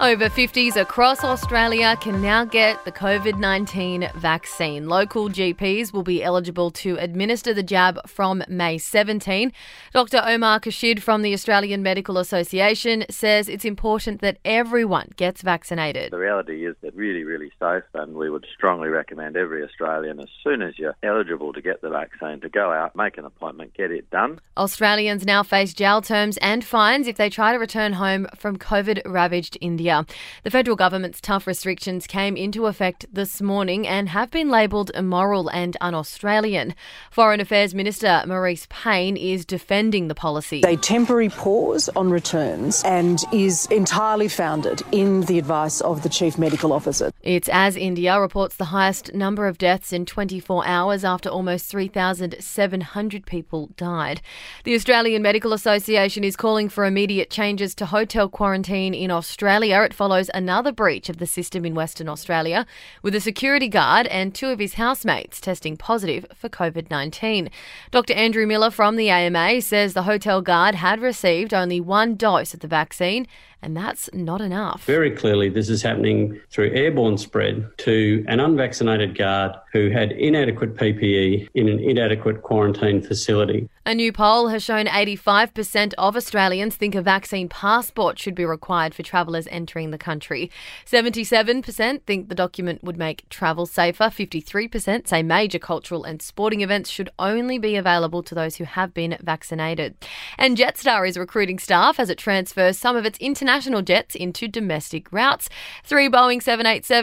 Over 50s across Australia can now get the COVID 19 vaccine. Local GPs will be eligible to administer the jab from May 17. Dr. Omar Khorshid from the Australian Medical Association says it's important that everyone gets vaccinated. The reality is that really, really safe, and we would strongly recommend every Australian, as soon as you're eligible to get the vaccine, to go out, make an appointment, get it done. Australians now face jail terms and fines if they try to return home from COVID ravaged India. India. The federal government's tough restrictions came into effect this morning and have been labelled immoral and un Australian. Foreign Affairs Minister Marise Payne is defending the policy. A temporary pause on returns and is entirely founded in the advice of the Chief Medical Officer. It's as India reports the highest number of deaths in 24 hours after almost 3,700 people died. The Australian Medical Association is calling for immediate changes to hotel quarantine in Australia it follows another breach of the system in Western Australia, with a security guard and two of his housemates testing positive for COVID 19. Dr. Andrew Miller from the AMA says the hotel guard had received only one dose of the vaccine and that's not enough. Very clearly, this is happening through airborne spread to an unvaccinated guard who had inadequate PPE in an inadequate quarantine facility. A new poll has shown 85% of Australians think a vaccine passport should be required for travellers entering the country. 77% think the document would make travel safer. 53% say major cultural and sporting events should only be available to those who have been vaccinated. And Jetstar is recruiting staff as it transfers some of its international jets into domestic routes. Three Boeing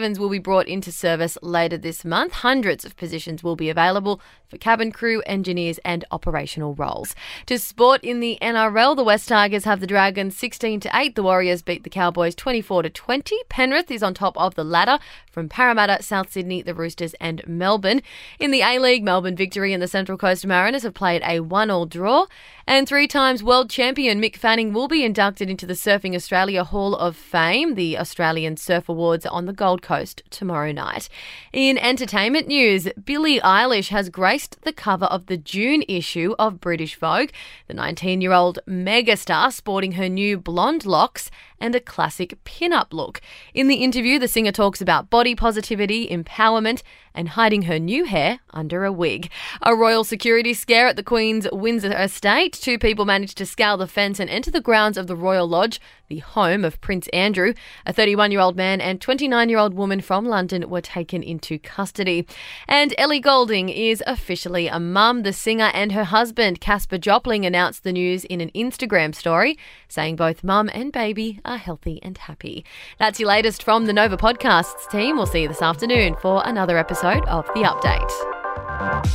787s will be brought into service later this month. Hundreds of positions will be available for cabin crew, engineers, and operational roles. To sport in the NRL, the West Tigers have the Dragons 16 to 8. The Warriors beat the Cowboys 24 to 20. Penrith is on top of the ladder from Parramatta, South Sydney, the Roosters, and Melbourne. In the A League, Melbourne Victory and the Central Coast Mariners have played a one-all draw. And three times world champion Mick Fanning will be inducted into the Surfing Australia Hall of Fame. The Australian Surf Awards on the Gold Coast tomorrow night. In entertainment news, Billie Eilish has graced the cover of the June issue of British Vogue. The 19 year old megastar sporting her new blonde locks and a classic pin-up look. In the interview, the singer talks about body positivity, empowerment, and hiding her new hair under a wig. A royal security scare at the Queen's Windsor estate. Two people managed to scale the fence and enter the grounds of the Royal Lodge, the home of Prince Andrew. A 31 year old man and 29 year old woman from London were taken into custody. And Ellie Goulding is officially a mum. The singer and her husband, Casper Jopling, announced the news in an Instagram story, saying both mum and baby are healthy and happy. That's your latest from the Nova Podcasts team. We'll see you this afternoon for another episode of The Update.